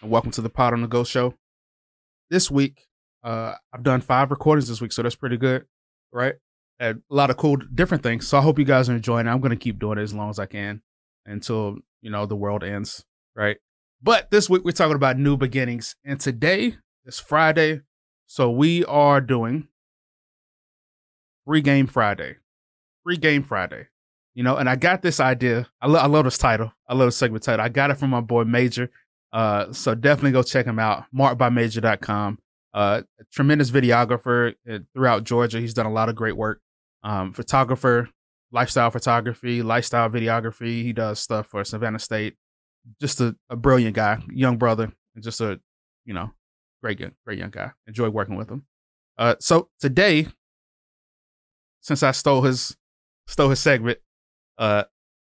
and welcome to the Pod on the Go show. This week, uh, I've done five recordings this week, so that's pretty good, right? And a lot of cool different things. So I hope you guys are enjoying. I'm going to keep doing it as long as I can until, you know, the world ends, right? But this week we're talking about new beginnings. And today is Friday. So we are doing Free Game Friday. Free Game Friday. You know, and I got this idea. I, lo- I love this title. I love the segment title. I got it from my boy Major. Uh, so definitely go check him out. Markedbymajor.com. Uh, tremendous videographer uh, throughout Georgia. He's done a lot of great work. Um, photographer, lifestyle photography, lifestyle videography. He does stuff for Savannah State. Just a, a brilliant guy, young brother, and just a, you know, great, great young guy. Enjoy working with him. Uh, so today, since I stole his stole his segment, uh,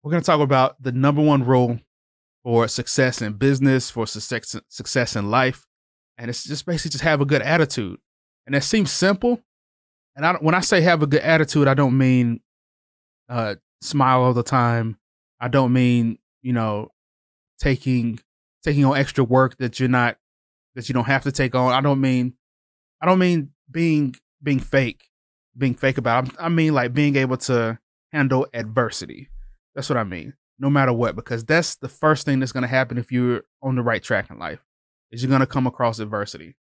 we're to talk about the number one rule for success in business, for success success in life, and it's just basically just have a good attitude. And it seems simple. And I, when I say have a good attitude, I don't mean uh, smile all the time. I don't mean you know taking taking on extra work that you're not that you don't have to take on. I don't mean I don't mean being being fake, being fake about. It. I mean like being able to handle adversity. That's what I mean. No matter what, because that's the first thing that's going to happen if you're on the right track in life. Is you're going to come across adversity.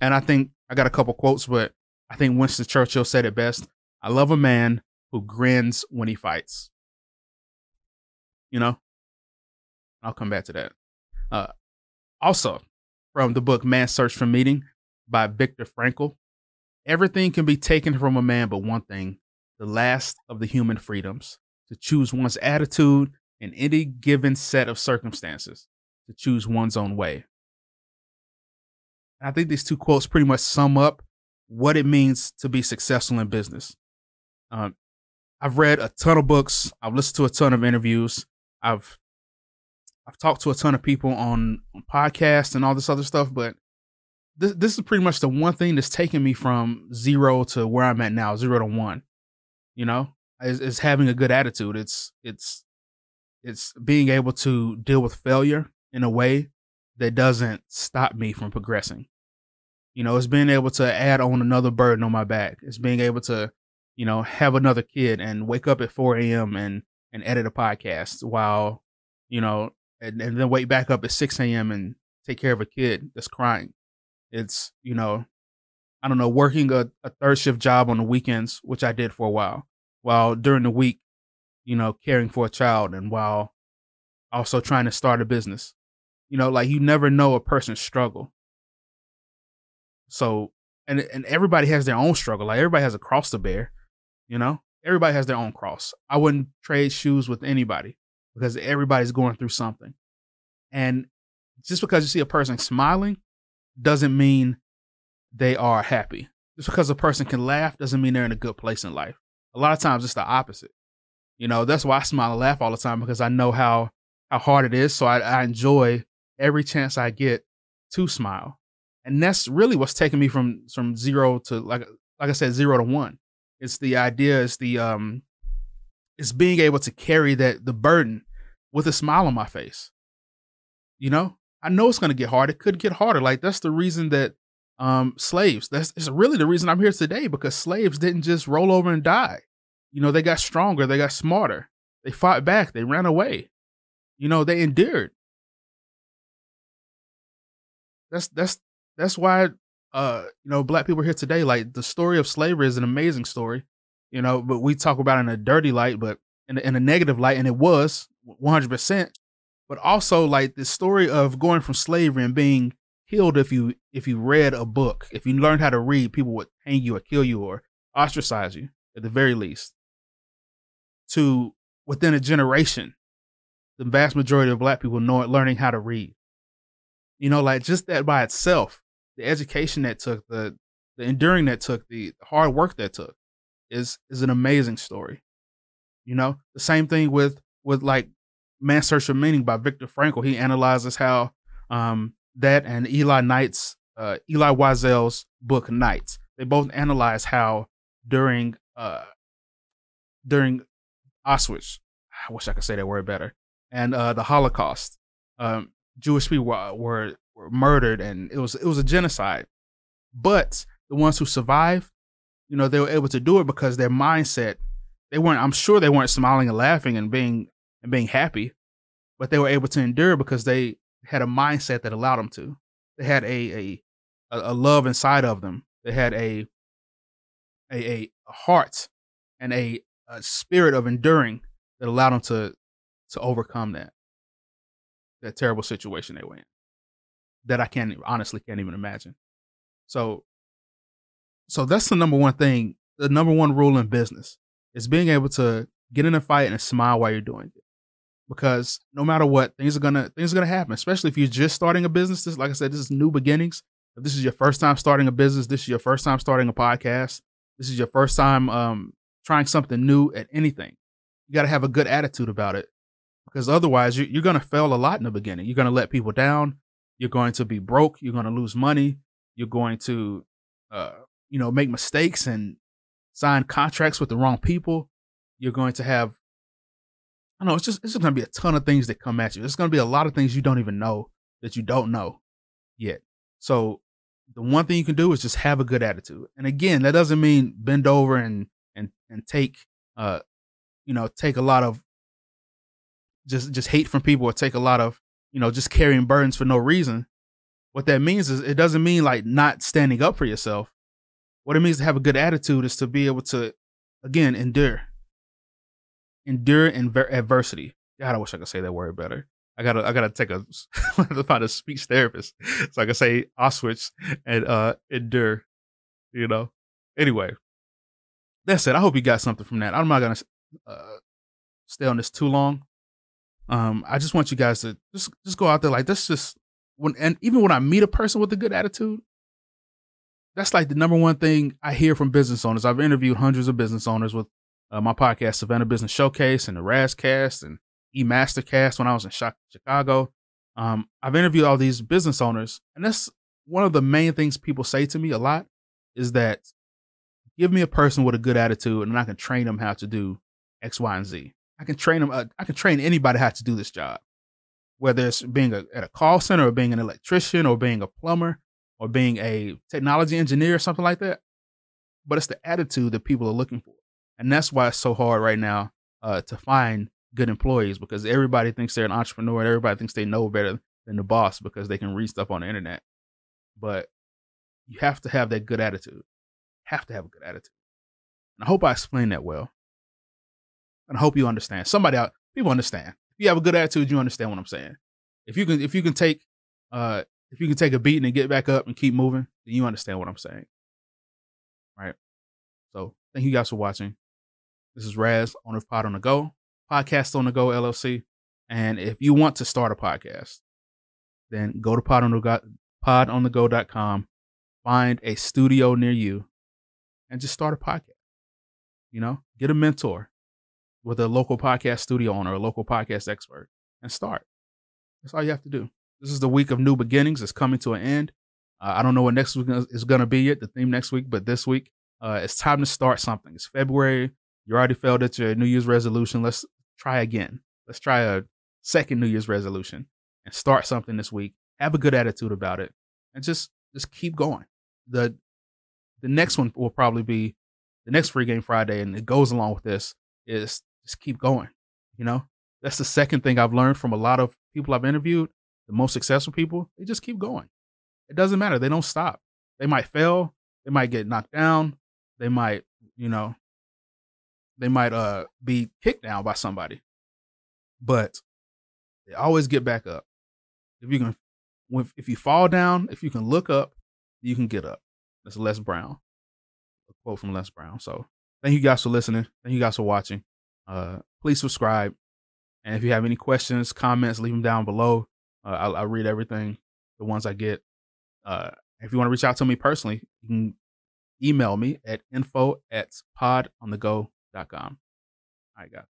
And I think I got a couple quotes, but I think Winston Churchill said it best. I love a man who grins when he fights. You know, I'll come back to that. Uh, also, from the book Man's Search for Meaning by Viktor Frankl, everything can be taken from a man but one thing the last of the human freedoms, to choose one's attitude in any given set of circumstances, to choose one's own way. I think these two quotes pretty much sum up what it means to be successful in business. Um, I've read a ton of books. I've listened to a ton of interviews. I've I've talked to a ton of people on, on podcasts and all this other stuff, but this this is pretty much the one thing that's taken me from zero to where I'm at now, zero to one you know is, is having a good attitude it's it's it's being able to deal with failure in a way that doesn't stop me from progressing. You know it's being able to add on another burden on my back. It's being able to you know have another kid and wake up at 4 a.m and and edit a podcast while you know and, and then wake back up at 6 a.m and take care of a kid that's crying. It's you know I don't know, working a, a third shift job on the weekends, which I did for a while, while during the week, you know, caring for a child and while also trying to start a business. You know, like you never know a person's struggle. So, and and everybody has their own struggle. Like everybody has a cross to bear, you know? Everybody has their own cross. I wouldn't trade shoes with anybody because everybody's going through something. And just because you see a person smiling doesn't mean they are happy. Just because a person can laugh doesn't mean they're in a good place in life. A lot of times it's the opposite. You know, that's why I smile and laugh all the time because I know how how hard it is. So I, I enjoy every chance I get to smile. And that's really what's taken me from from zero to like like I said, zero to one. It's the idea, it's the um it's being able to carry that the burden with a smile on my face. You know? I know it's gonna get hard. It could get harder. Like that's the reason that um, slaves. That's is really the reason I'm here today because slaves didn't just roll over and die. You know, they got stronger, they got smarter, they fought back, they ran away. You know, they endured. That's that's that's why uh you know black people are here today. Like the story of slavery is an amazing story, you know, but we talk about it in a dirty light, but in a, in a negative light, and it was 100. percent But also like the story of going from slavery and being killed if you if you read a book. If you learned how to read, people would hang you or kill you or ostracize you at the very least. To within a generation, the vast majority of black people know it, learning how to read. You know, like just that by itself, the education that took, the the enduring that took, the hard work that took, is is an amazing story. You know, the same thing with with like Man's Search for Meaning by Viktor Frankl. He analyzes how um, that and Eli Knight's uh, Elie Wiesel's book Nights. They both analyze how during uh, during Auschwitz, I wish I could say that word better, and uh, the Holocaust, um, Jewish people were, were were murdered, and it was it was a genocide. But the ones who survived, you know, they were able to do it because their mindset. They weren't. I'm sure they weren't smiling and laughing and being and being happy, but they were able to endure because they had a mindset that allowed them to. They had a a a love inside of them. They had a a, a heart and a, a spirit of enduring that allowed them to to overcome that that terrible situation they were in that I can't honestly can't even imagine. So so that's the number one thing, the number one rule in business is being able to get in a fight and smile while you're doing it. Because no matter what, things are gonna things are gonna happen, especially if you're just starting a business. This, like I said, this is new beginnings. If this is your first time starting a business, this is your first time starting a podcast, this is your first time um, trying something new at anything. You got to have a good attitude about it because otherwise you, you're going to fail a lot in the beginning. You're going to let people down. You're going to be broke. You're going to lose money. You're going to, uh, you know, make mistakes and sign contracts with the wrong people. You're going to have, I know it's just it's just going to be a ton of things that come at you. There's going to be a lot of things you don't even know that you don't know yet. So the one thing you can do is just have a good attitude. And again, that doesn't mean bend over and and take uh you know take a lot of just just hate from people or take a lot of you know just carrying burdens for no reason. What that means is it doesn't mean like not standing up for yourself. What it means to have a good attitude is to be able to again endure, endure in adversity. God, I wish I could say that word better. I gotta I gotta take a to find a speech therapist so I can say Auschwitz and uh endure, you know. Anyway, that's it. I hope you got something from that. I'm not gonna uh, stay on this too long. Um, I just want you guys to just just go out there like this. Just when and even when I meet a person with a good attitude, that's like the number one thing I hear from business owners. I've interviewed hundreds of business owners with uh, my podcast, Savannah Business Showcase, and the Razcast, and eMastercast when I was in Chicago. Um, I've interviewed all these business owners, and that's one of the main things people say to me a lot is that give me a person with a good attitude, and I can train them how to do X, Y, and Z. I can train them. Uh, I can train anybody how to do this job, whether it's being a, at a call center, or being an electrician, or being a plumber, or being a technology engineer, or something like that. But it's the attitude that people are looking for, and that's why it's so hard right now uh, to find good employees because everybody thinks they're an entrepreneur and everybody thinks they know better than the boss because they can read stuff on the internet. But you have to have that good attitude. Have to have a good attitude. And I hope I explained that well. And I hope you understand. Somebody out people understand. If you have a good attitude, you understand what I'm saying. If you can if you can take uh if you can take a beating and get back up and keep moving, then you understand what I'm saying. Right. So thank you guys for watching. This is Raz, owner of Pod on the Go. Podcast on the Go LLC. And if you want to start a podcast, then go to pod on the go, podonthego.com, find a studio near you, and just start a podcast. You know, get a mentor with a local podcast studio owner, a local podcast expert, and start. That's all you have to do. This is the week of new beginnings. It's coming to an end. Uh, I don't know what next week is going to be yet, the theme next week, but this week, uh, it's time to start something. It's February. You already failed at your New Year's resolution. Let's try again. Let's try a second New Year's resolution and start something this week. Have a good attitude about it and just just keep going. The the next one will probably be the next free game Friday, and it goes along with this is just keep going. You know, that's the second thing I've learned from a lot of people I've interviewed. The most successful people, they just keep going. It doesn't matter. They don't stop. They might fail. They might get knocked down. They might, you know, they might uh be kicked down by somebody, but they always get back up. If you can, if you fall down, if you can look up, you can get up. That's Les Brown, a quote from Les Brown. So thank you guys for listening. Thank you guys for watching. Uh, please subscribe, and if you have any questions, comments, leave them down below. Uh, I'll, I'll read everything, the ones I get. Uh, if you want to reach out to me personally, you can email me at info at podonthego.com. All right, guys.